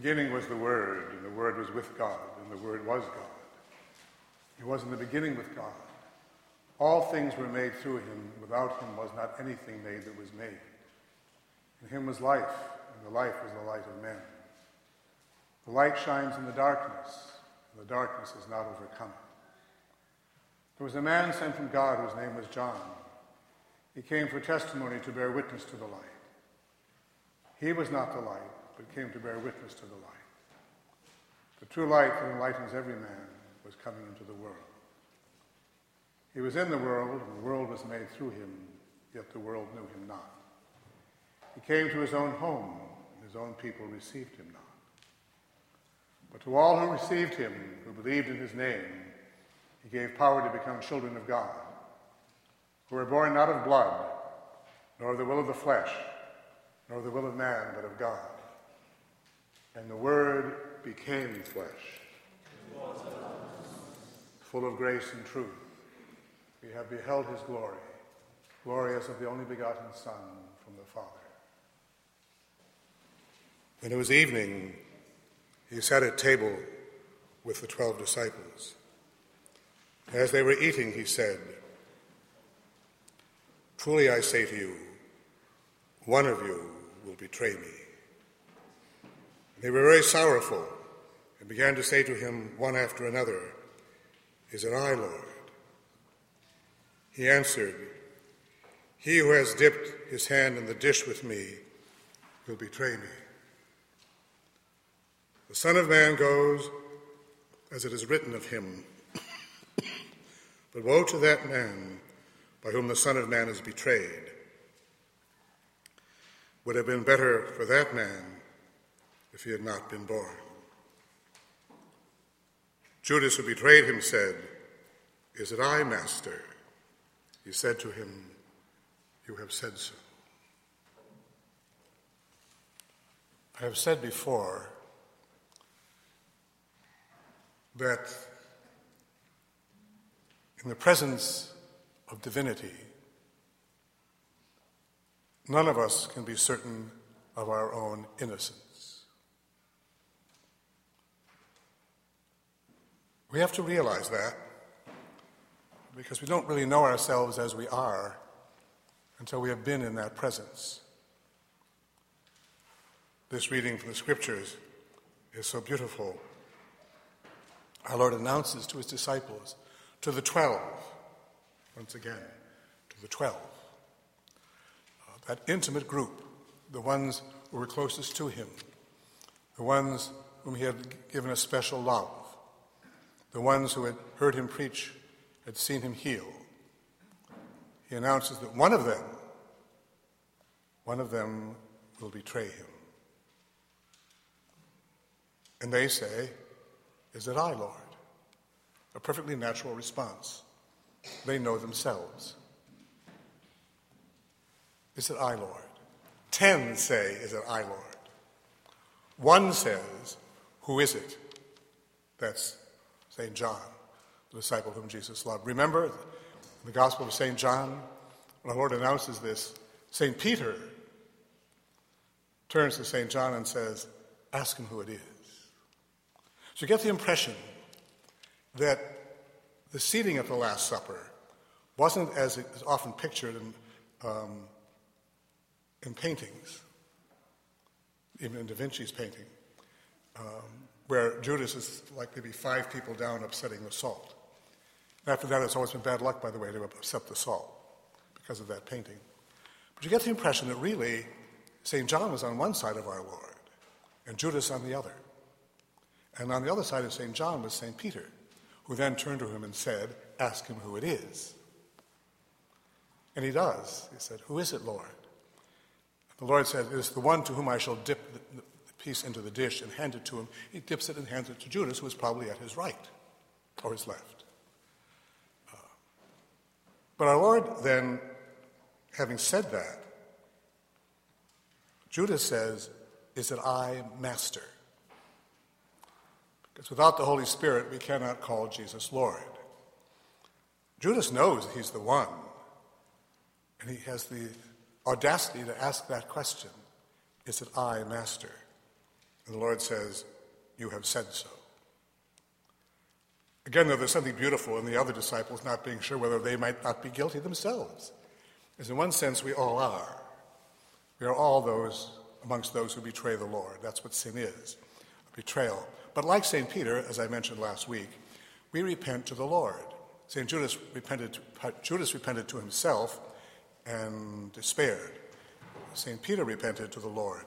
beginning was the Word, and the Word was with God, and the Word was God. He was in the beginning with God. All things were made through him. Without him was not anything made that was made. In him was life, and the life was the light of men. The light shines in the darkness, and the darkness is not overcome. There was a man sent from God whose name was John. He came for testimony to bear witness to the light. He was not the light, but came to bear witness to the light. The true light that enlightens every man was coming into the world. He was in the world, and the world was made through him, yet the world knew him not. He came to his own home, and his own people received him not. But to all who received him, who believed in his name, he gave power to become children of God, who were born not of blood, nor of the will of the flesh, nor of the will of man, but of God. And the Word became flesh, full of grace and truth. We have beheld his glory, glory as of the only begotten Son from the Father. When it was evening, he sat at table with the twelve disciples. As they were eating, he said, Truly I say to you, one of you will betray me. They were very sorrowful and began to say to him one after another, Is it I, Lord? He answered, He who has dipped his hand in the dish with me will betray me. The Son of Man goes as it is written of him. but woe to that man by whom the Son of Man is betrayed. Would have been better for that man if he had not been born. Judas, who betrayed him, said, Is it I, Master? He said to him, You have said so. I have said before that in the presence of divinity, none of us can be certain of our own innocence. We have to realize that because we don't really know ourselves as we are until we have been in that presence. This reading from the scriptures is so beautiful. Our Lord announces to his disciples, to the twelve, once again, to the twelve, uh, that intimate group, the ones who were closest to him, the ones whom he had given a special love, the ones who had heard him preach had seen him heal, he announces that one of them, one of them will betray him. And they say, Is it I, Lord? A perfectly natural response. They know themselves. Is it I, Lord? Ten say, Is it I, Lord? One says, Who is it? That's St. John the disciple whom Jesus loved. Remember the Gospel of St. John, when our Lord announces this, St. Peter turns to St. John and says, Ask him who it is. So you get the impression that the seating at the Last Supper wasn't as is often pictured in, um, in paintings, even in Da Vinci's painting, um, where Judas is like maybe five people down upsetting the salt. After that, it's always been bad luck, by the way, to upset the salt because of that painting. But you get the impression that really St. John was on one side of our Lord and Judas on the other. And on the other side of St. John was St. Peter, who then turned to him and said, Ask him who it is. And he does. He said, Who is it, Lord? The Lord said, It is the one to whom I shall dip piece into the dish and hand it to him. He dips it and hands it to Judas, who is probably at his right or his left. Uh, but our Lord then, having said that, Judas says, Is it I, Master? Because without the Holy Spirit, we cannot call Jesus Lord. Judas knows he's the one, and he has the audacity to ask that question Is it I, Master? And the Lord says, You have said so. Again, though, there's something beautiful in the other disciples not being sure whether they might not be guilty themselves. As in one sense, we all are. We are all those amongst those who betray the Lord. That's what sin is a betrayal. But like St. Peter, as I mentioned last week, we repent to the Lord. St. Judas repented, Judas repented to himself and despaired. St. Peter repented to the Lord,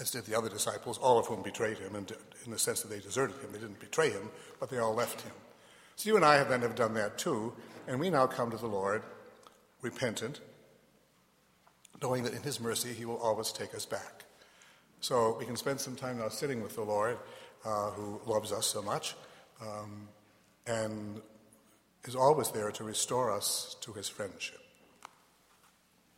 as did the other disciples, all of whom betrayed him, and in the sense that they deserted him. They didn't betray him, but they all left him. So you and I have then have done that too, and we now come to the Lord repentant, knowing that in his mercy he will always take us back. So we can spend some time now sitting with the Lord, uh, who loves us so much, um, and is always there to restore us to his friendship.